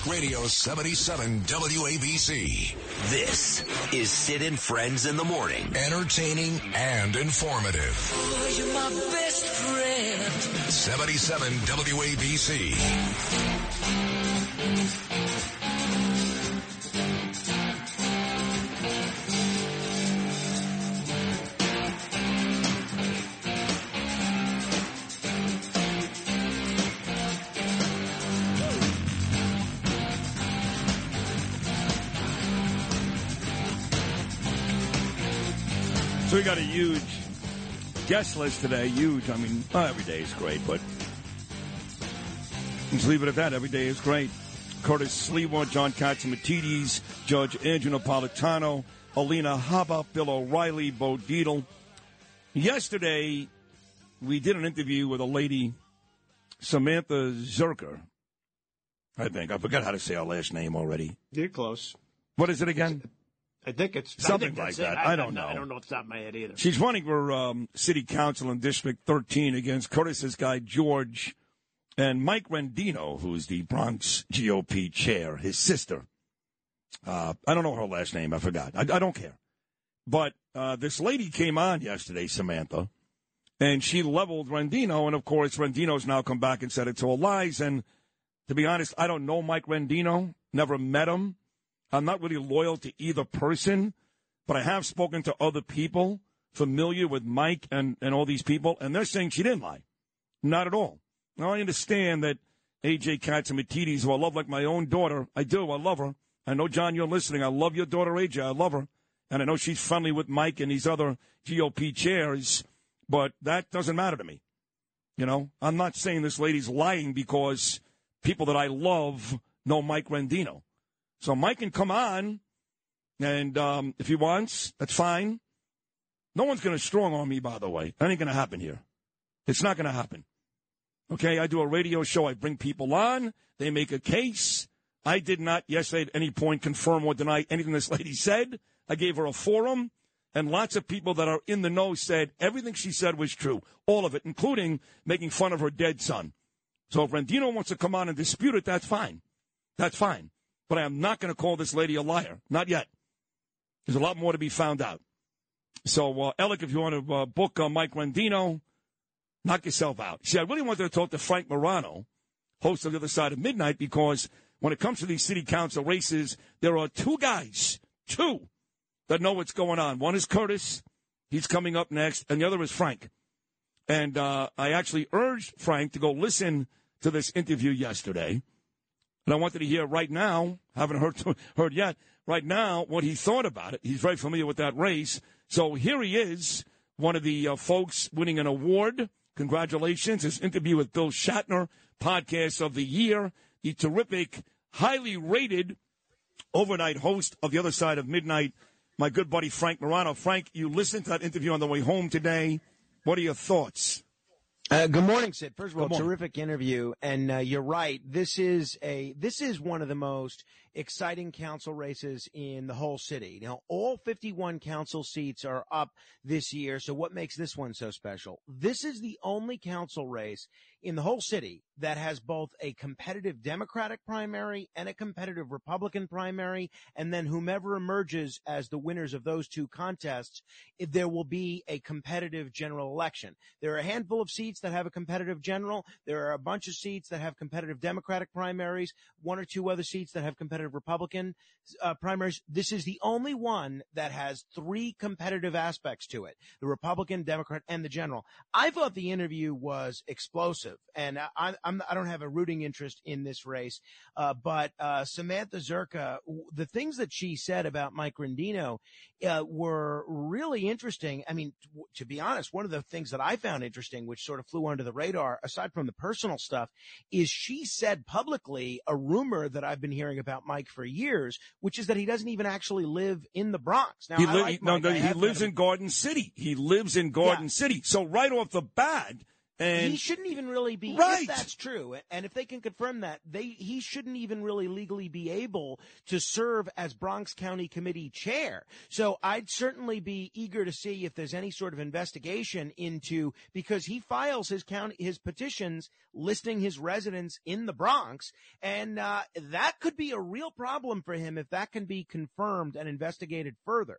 Talk Radio 77 WABC. This is Sid and Friends in the Morning. Entertaining and informative. Oh, you're my best friend. 77 WABC. So we got a huge guest list today. Huge. I mean, every day is great, but let's leave it at that. Every day is great. Curtis Sliwa, John Catsimatidis, Judge Andrew Napolitano, Alina Habba, Bill O'Reilly, Bo Dietl. Yesterday, we did an interview with a lady, Samantha Zerker. I think. I forgot how to say her last name already. You're close. What is it again? I think it's Something think like that. I don't know. I don't know off the top of my head either. She's running for um, city council in District 13 against Curtis's guy George and Mike Rendino, who's the Bronx GOP chair, his sister. Uh, I don't know her last name. I forgot. I, I don't care. But uh, this lady came on yesterday, Samantha, and she leveled Rendino. And of course, Rendino's now come back and said it's all lies. And to be honest, I don't know Mike Rendino, never met him. I'm not really loyal to either person, but I have spoken to other people familiar with Mike and, and all these people, and they're saying she didn't lie. Not at all. Now, I understand that AJ Catsimatidis, who I love like my own daughter, I do, I love her. I know, John, you're listening. I love your daughter, AJ. I love her. And I know she's friendly with Mike and these other GOP chairs, but that doesn't matter to me. You know, I'm not saying this lady's lying because people that I love know Mike Rendino. So Mike can come on, and um, if he wants, that's fine. No one's going to strong on me, by the way. That ain't going to happen here. It's not going to happen. Okay, I do a radio show. I bring people on. They make a case. I did not yesterday at any point confirm or deny anything this lady said. I gave her a forum, and lots of people that are in the know said everything she said was true. All of it, including making fun of her dead son. So if Rendino wants to come on and dispute it, that's fine. That's fine. But I am not going to call this lady a liar. Not yet. There's a lot more to be found out. So, uh, Alec, if you want to uh, book uh, Mike Rendino, knock yourself out. See, I really wanted to talk to Frank Morano, host of the other side of midnight, because when it comes to these city council races, there are two guys, two, that know what's going on. One is Curtis. He's coming up next. And the other is Frank. And uh, I actually urged Frank to go listen to this interview yesterday. And I wanted to hear right now, haven't heard heard yet, right now what he thought about it. He's very familiar with that race. So here he is, one of the uh, folks winning an award. Congratulations. His interview with Bill Shatner, podcast of the year, the terrific, highly rated overnight host of the other side of midnight, my good buddy Frank Morano. Frank, you listened to that interview on the way home today. What are your thoughts? Uh, good morning, Sid. First of all, terrific interview, and uh, you're right. This is a this is one of the most exciting council races in the whole city. Now, all 51 council seats are up this year. So, what makes this one so special? This is the only council race in the whole city that has both a competitive Democratic primary and a competitive Republican primary, and then whomever emerges as the winners of those two contests, there will be a competitive general election. There are a handful of seats that have a competitive general. There are a bunch of seats that have competitive Democratic primaries, one or two other seats that have competitive Republican uh, primaries. This is the only one that has three competitive aspects to it. The Republican, Democrat, and the general. I thought the interview was explosive. And I, I'm, I don't have a rooting interest in this race, uh, but uh, Samantha Zherka, the things that she said about Mike Rendino uh, were really interesting. I mean, t- to be honest, one of the things that I found interesting, which sort of flew under the radar, aside from the personal stuff, is she said publicly a rumor that I've been hearing about Mike for years, which is that he doesn't even actually live in the Bronx. Now, He, li- like no, no, he lives in. Garden City. He lives in Garden Yeah. City. So right off the bat, and he shouldn't even really be Right. if that's true and if they can confirm that they he shouldn't even really legally be able to serve as Bronx County Committee chair so I'd certainly be eager to see if there's any sort of investigation into because he files his county his petitions listing his residence in the Bronx and uh, that could be a real problem for him if that can be confirmed and investigated further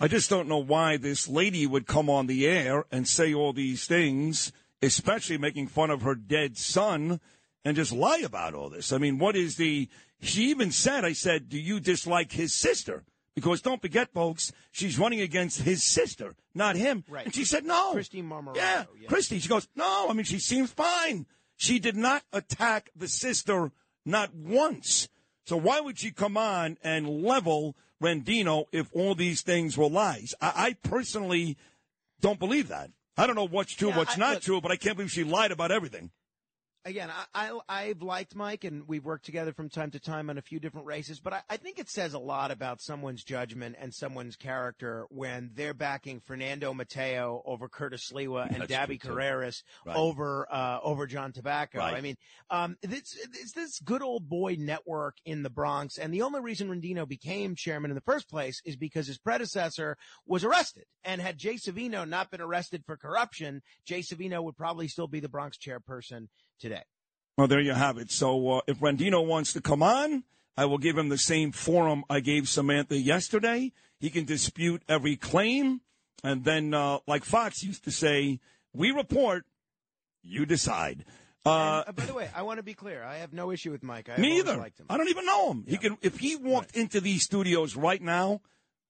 I just don't know why this lady would come on the air and say all these things, especially making fun of her dead son, and just lie about all this. I mean, what is the. She even said, I said, do you dislike his sister? Because don't forget, folks, she's running against his sister, not him. Right. And she said, no. Kristy Marmorato, Yeah, yeah. Kristy. She goes, no, I mean, she seems fine. She did not attack the sister, not once. So why would she come on and level Rendino if all these things were lies? I, I personally don't believe that. I don't know what's true, Yeah, what's I- not look- true, but I can't believe she lied about everything. Again, I, I I've liked Mike, and we've worked together from time to time on a few different races. But I, I think it says a lot about someone's judgment and someone's character when they're backing Fernando Mateo over Curtis Sliwa and That's Dabby. Carreras Right. over uh, over John Tobacco. Right. I mean, um, it's, it's this good old boy network in the Bronx, and the only reason Rendino became chairman in the first place is because his predecessor was arrested. And had Jay Savino not been arrested for corruption, Jay Savino would probably still be the Bronx chairperson today. Well, there you have it. So uh, if Rendino wants to come on, I will give him the same forum I gave Samantha yesterday. He can dispute every claim. And then, uh, like Fox used to say, we report, you decide. Uh, And, uh, by the way, I want to be clear. I have no issue with Mike. I me have always either. liked him. I don't even know him. He can, if he walked into these studios right now,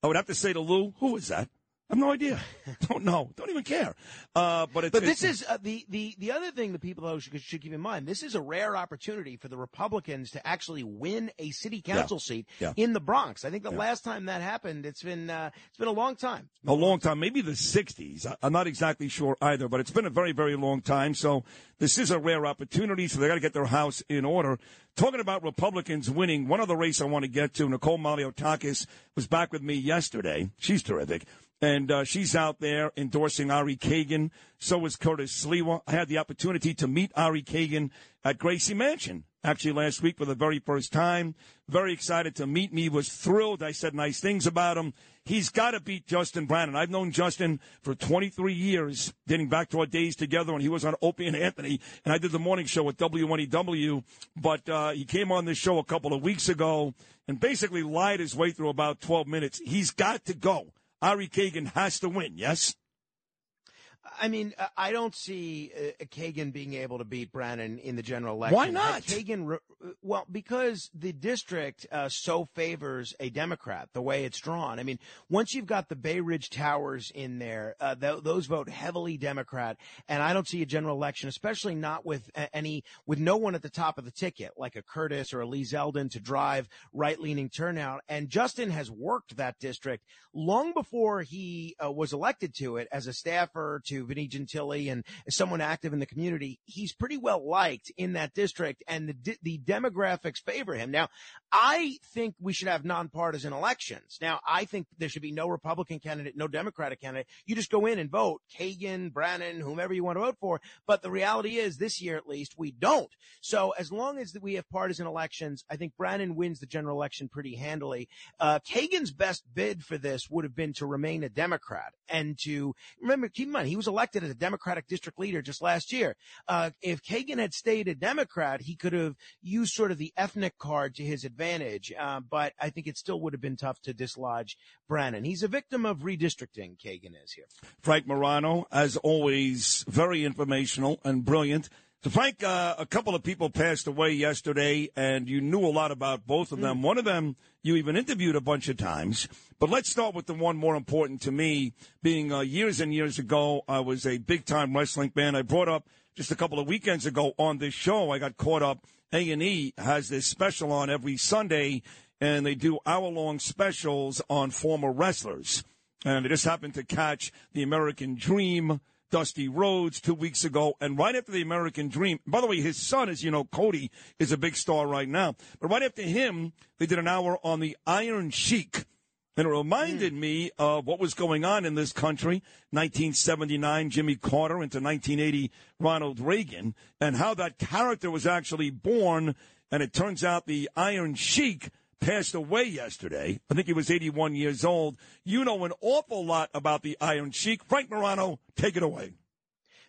I would have to say to Lou, who is that? I have no idea. don't know. Don't even care. Uh, but it's, But this it's- is uh, the, the the other thing that people should, should keep in mind. This is a rare opportunity for the Republicans to actually win a city council seat Yeah. in the Bronx. I think the Yeah. last time that happened, it's been uh, it's been a long time. a long time, maybe the 60s. I- I'm not exactly sure either, but it's been a very, very long time. So this is a rare opportunity. So they got to get their house in order. Talking about Republicans winning, one other race I want to get to, Nicole Malliotakis was back with me yesterday. She's terrific. And uh, she's out there endorsing Ari Kagan. So is Curtis Sliwa. I had the opportunity to meet Ari Kagan at Gracie Mansion actually last week for the very first time. Very excited to meet me. Was thrilled. I said nice things about him. He's got to beat Justin Brannan. I've known Justin for 23 years, dating back to our days together when he was on Opie and Anthony, and I did the morning show at WNEW. But uh, he came on this show a couple of weeks ago and basically lied his way through about 12 minutes. He's got to go. Ari Kagan has to win. Yes. I mean, uh, I don't see uh, Kagan being able to beat Brannan in the general election. Why not? Kagan, re- well, because the district uh, so favors a Democrat the way it's drawn. I mean, once you've got the Bay Ridge Towers in there, uh, th- those vote heavily Democrat, and I don't see a general election, especially not with uh, any with no one at the top of the ticket like a Curtis or a Lee Zeldin to drive right-leaning turnout. And Justin has worked that district long before he uh, was elected to it as a staffer to Vinnie Gentile and someone active in the community. He's pretty well liked in that district, and the the demographics favor him. Now, I think we should have nonpartisan elections. Now, I think there should be no Republican candidate, no Democratic candidate. You just go in and vote Kagan, Brannan, whomever you want to vote for. But the reality is, this year at least, we don't. So as long as we have partisan elections, I think Brannan wins the general election pretty handily. Uh, Kagan's best bid for this would have been to remain a Democrat and to remember, keep in mind, he was elected as a Democratic district leader just last year. Uh, if Kagan had stayed a Democrat, he could have used sort of the ethnic card to his advantage. Uh, but I think it still would have been tough to dislodge Brannan. He's a victim of redistricting, Kagan is here. Frank Morano, as always, very informational and brilliant. So, Frank, uh, a couple of people passed away yesterday, and you knew a lot about both of them. One of them you even interviewed a bunch of times. But let's start with the one more important to me. Being uh, years and years ago, I was a big time wrestling fan. I brought up just a couple of weekends ago on this show. I got caught up. A and E has this special on every Sunday, and they do hour long specials on former wrestlers. And I just happened to catch the American Dream, Dusty Rhodes, two weeks ago. And right after the American Dream, by the way, his son, as you know, Cody, is a big star right now. But right after him, they did an hour on the Iron Sheik. And it reminded hmm. me of what was going on in this country, 1979 Jimmy Carter into 1980 Ronald Reagan, and how that character was actually born. And it turns out the Iron Sheik passed away yesterday. I think he was 81 years old. You know an awful lot about the Iron Sheik. Frank Morano, take it away.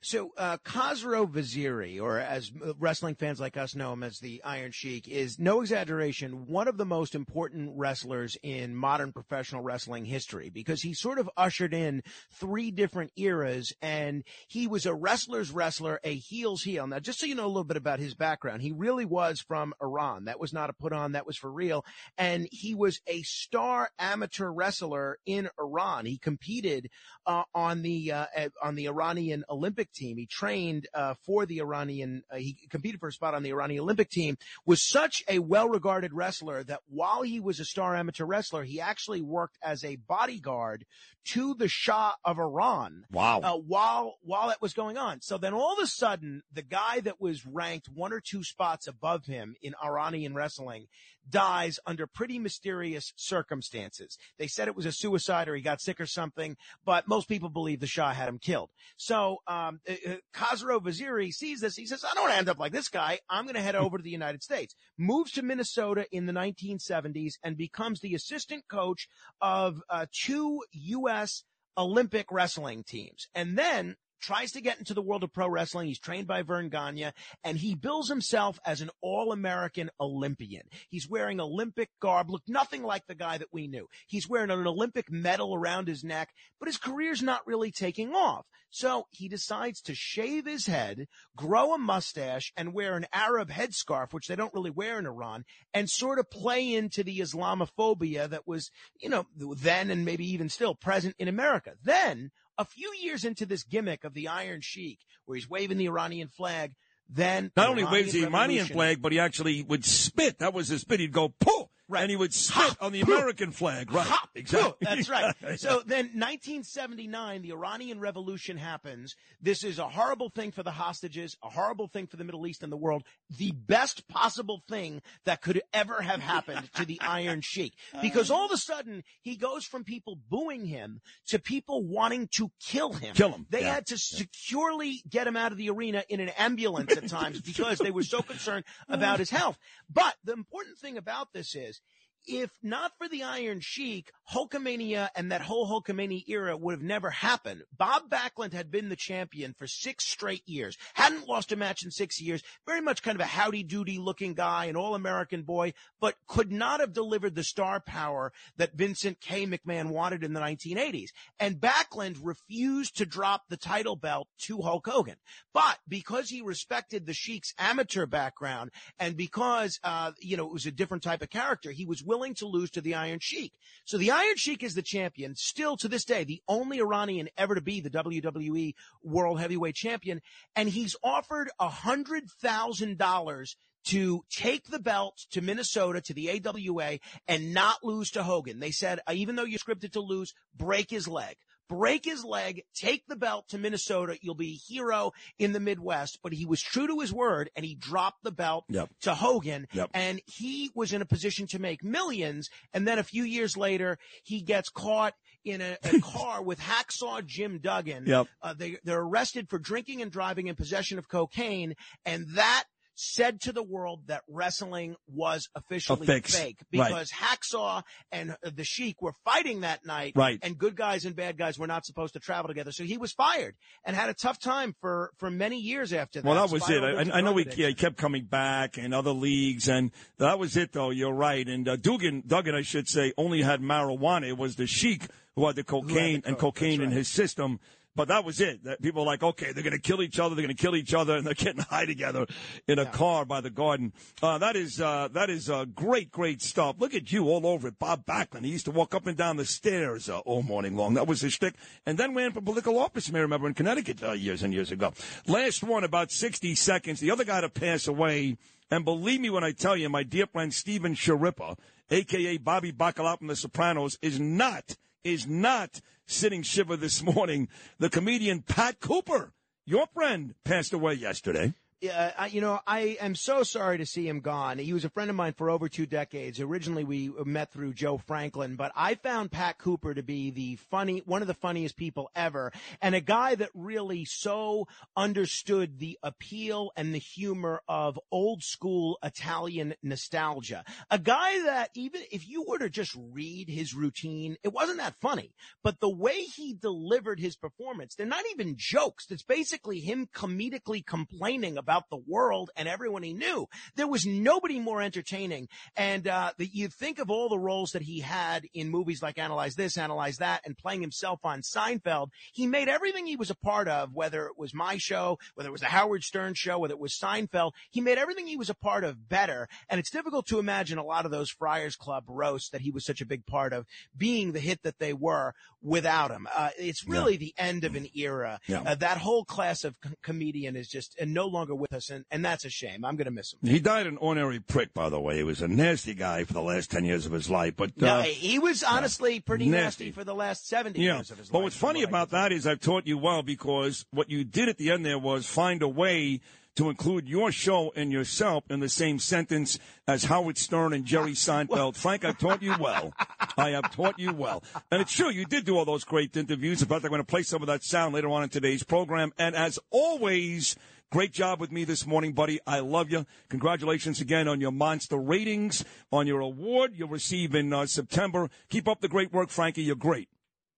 So, uh, Khosrow Vaziri, or as wrestling fans like us know him as the Iron Sheik, is no exaggeration one of the most important wrestlers in modern professional wrestling history because he sort of ushered in three different eras and he was a wrestler's wrestler, a heel's heel. Now, just so you know a little bit about his background, he really was from Iran. That was not a put on, that was for real. And he was a star amateur wrestler in Iran. He competed uh, on the uh, on the Iranian Olympic team. He trained uh, for the Iranian. Uh, he competed for a spot on the Iranian Olympic team. Was such a well-regarded wrestler that while he was a star amateur wrestler, he actually worked as a bodyguard to the Shah of Iran. Wow. Uh, while while that was going on, so then all of a sudden, the guy that was ranked one or two spots above him in Iranian wrestling dies under pretty mysterious circumstances. They said it was a suicide or he got sick or something, but most people believe the Shah had him killed. So, um, uh, uh, Khosrow Vaziri sees this. He says, I don't want to end up like this guy. I'm going to head over to the United States. Moves to Minnesota in the 1970s and becomes the assistant coach of uh, two U.S. Olympic wrestling teams. And then tries to get into the world of pro wrestling. He's trained by Verne Gagne and he bills himself as an all-American Olympian. He's wearing Olympic garb, look nothing like the guy that we knew. He's wearing an Olympic medal around his neck, but his career's not really taking off. So he decides to shave his head, grow a mustache, and wear an Arab headscarf, which they don't really wear in Iran, and sort of play into the Islamophobia that was, you know, then and maybe even still present in America. Then, a few years into this gimmick of the Iron Sheik, where he's waving the Iranian flag, then Not only Iranian waves the Iranian flag, but he actually would spit. That was his spit. He'd go, pooh! Right. And he would spit on the American flag. Right. Ha! Exactly. That's right. So then 1979, the Iranian Revolution happens. This is a horrible thing for the hostages, a horrible thing for the Middle East and the world, the best possible thing that could ever have happened to the Iron Sheik. Because all of a sudden, he goes from people booing him to people wanting to kill him. Kill him. They Yeah. had to securely get him out of the arena in an ambulance at times because they were so concerned about his health. But the important thing about this is, if not for the Iron Sheik, Hulkamania and that whole Hulkamania era would have never happened. Bob Backlund had been the champion for six straight years, hadn't lost a match in six years, very much kind of a howdy doody looking guy, an all American boy, but could not have delivered the star power that Vincent K. McMahon wanted in the 1980s. And Backlund refused to drop the title belt to Hulk Hogan. But because he respected the Sheik's amateur background and because, uh, you know, it was a different type of character, he was willing to lose to the Iron Sheik. So the Iron Sheik is the champion, still to this day, the only Iranian ever to be the WWE World Heavyweight Champion. And he's offered a hundred thousand dollars to take the belt to Minnesota to the AWA and not lose to Hogan. They said, uh, even though you're scripted to lose, break his leg break his leg, take the belt to Minnesota. You'll be a hero in the Midwest. But he was true to his word and he dropped the belt Yep. to Hogan. Yep. And he was in a position to make millions. And then a few years later, he gets caught in a, a car with hacksaw Jim Duggan. Yep. Uh, they, they're arrested for drinking and driving in possession of cocaine. And that said to the world that wrestling was officially fake Right. because Hacksaw and the Sheik were fighting that night Right. and good guys and bad guys were not supposed to travel together. So he was fired and had a tough time for, for many years after that. Well, that was it. I, I know he, yeah, he kept coming back and other leagues, and that was it, though. You're right. And uh, Dugan, Duggan, I should say, only had marijuana. It was the Sheik who had the cocaine and cocaine that's in his system. But that was it. That people were like, okay, they're going to kill each other. They're going to kill each other, and they're getting high together in a car by the garden. Uh, that is uh, that is uh, great, great stuff. Look at you all over it, Bob Backlund. He used to walk up and down the stairs uh, all morning long. That was his shtick. And then ran for political office. You may remember in Connecticut uh, years and years ago. Last one, about sixty seconds. The other guy to pass away. And believe me when I tell you, my dear friend Steven Schirripa, a.k.a. Bobby Bacala from The Sopranos, is not, is not sitting shiva this morning. The comedian Pat Cooper, your friend, passed away yesterday. I, you know, I am so sorry to see him gone. He was a friend of mine for over two decades. Originally, we met through Joe Franklin, but I found Pat Cooper to be the funny, one of the funniest people ever, and a guy that really so understood the appeal and the humor of old school Italian nostalgia. A guy that even if you were to just read his routine, it wasn't that funny, but the way he delivered his performance, they're not even jokes. It's basically him comedically complaining about about the world and everyone he knew. There was nobody more entertaining. And uh, the, you think of all the roles that he had in movies like Analyze This, Analyze That, and playing himself on Seinfeld. He made everything he was a part of, whether it was my show, whether it was the Howard Stern show, whether it was Seinfeld. He made everything he was a part of better. And it's difficult to imagine a lot of those Friars Club roasts that he was such a big part of being the hit that they were without him. Uh, it's really yeah. the end of an era. Yeah. Uh, that whole class of com- comedian is just and no longer with us, and, and that's a shame. I'm going to miss him. He died an ordinary prick, by the way. He was a nasty guy for the last 10 years of his life. But uh, no, he was honestly pretty nasty. nasty. for the last 70 yeah. years of his but life. But what's funny about that is I've taught you well because what you did at the end there was find a way to include your show and yourself in the same sentence as Howard Stern and Jerry Seinfeld. Frank, I've taught you well. I have taught you well. And it's true, you did do all those great interviews. In fact, I'm going to play some of that sound later on in today's program. And as always, Great job with me this morning, buddy. I love you. Congratulations again on your monster ratings, on your award you'll receive in uh, September. Keep up the great work, Frankie. You're great.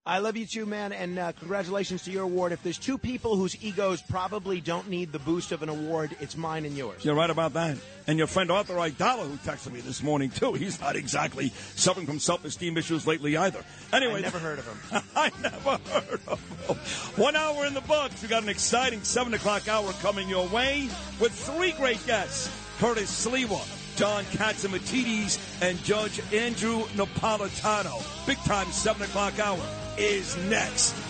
I love you too, man, and uh, congratulations to your award. If there's two people whose egos probably don't need the boost of an award, it's mine and yours. You're right about that. And your friend Arthur Aidala, who texted me this morning too, he's not exactly suffering from self-esteem issues lately either. Anyway, I never heard of him. I never heard of him. One hour in the books. We got an exciting seven o'clock hour coming your way with three great guests: Curtis Sliwa. John Catsimatidis and Judge Andrew Napolitano. Big time 7 o'clock hour is next.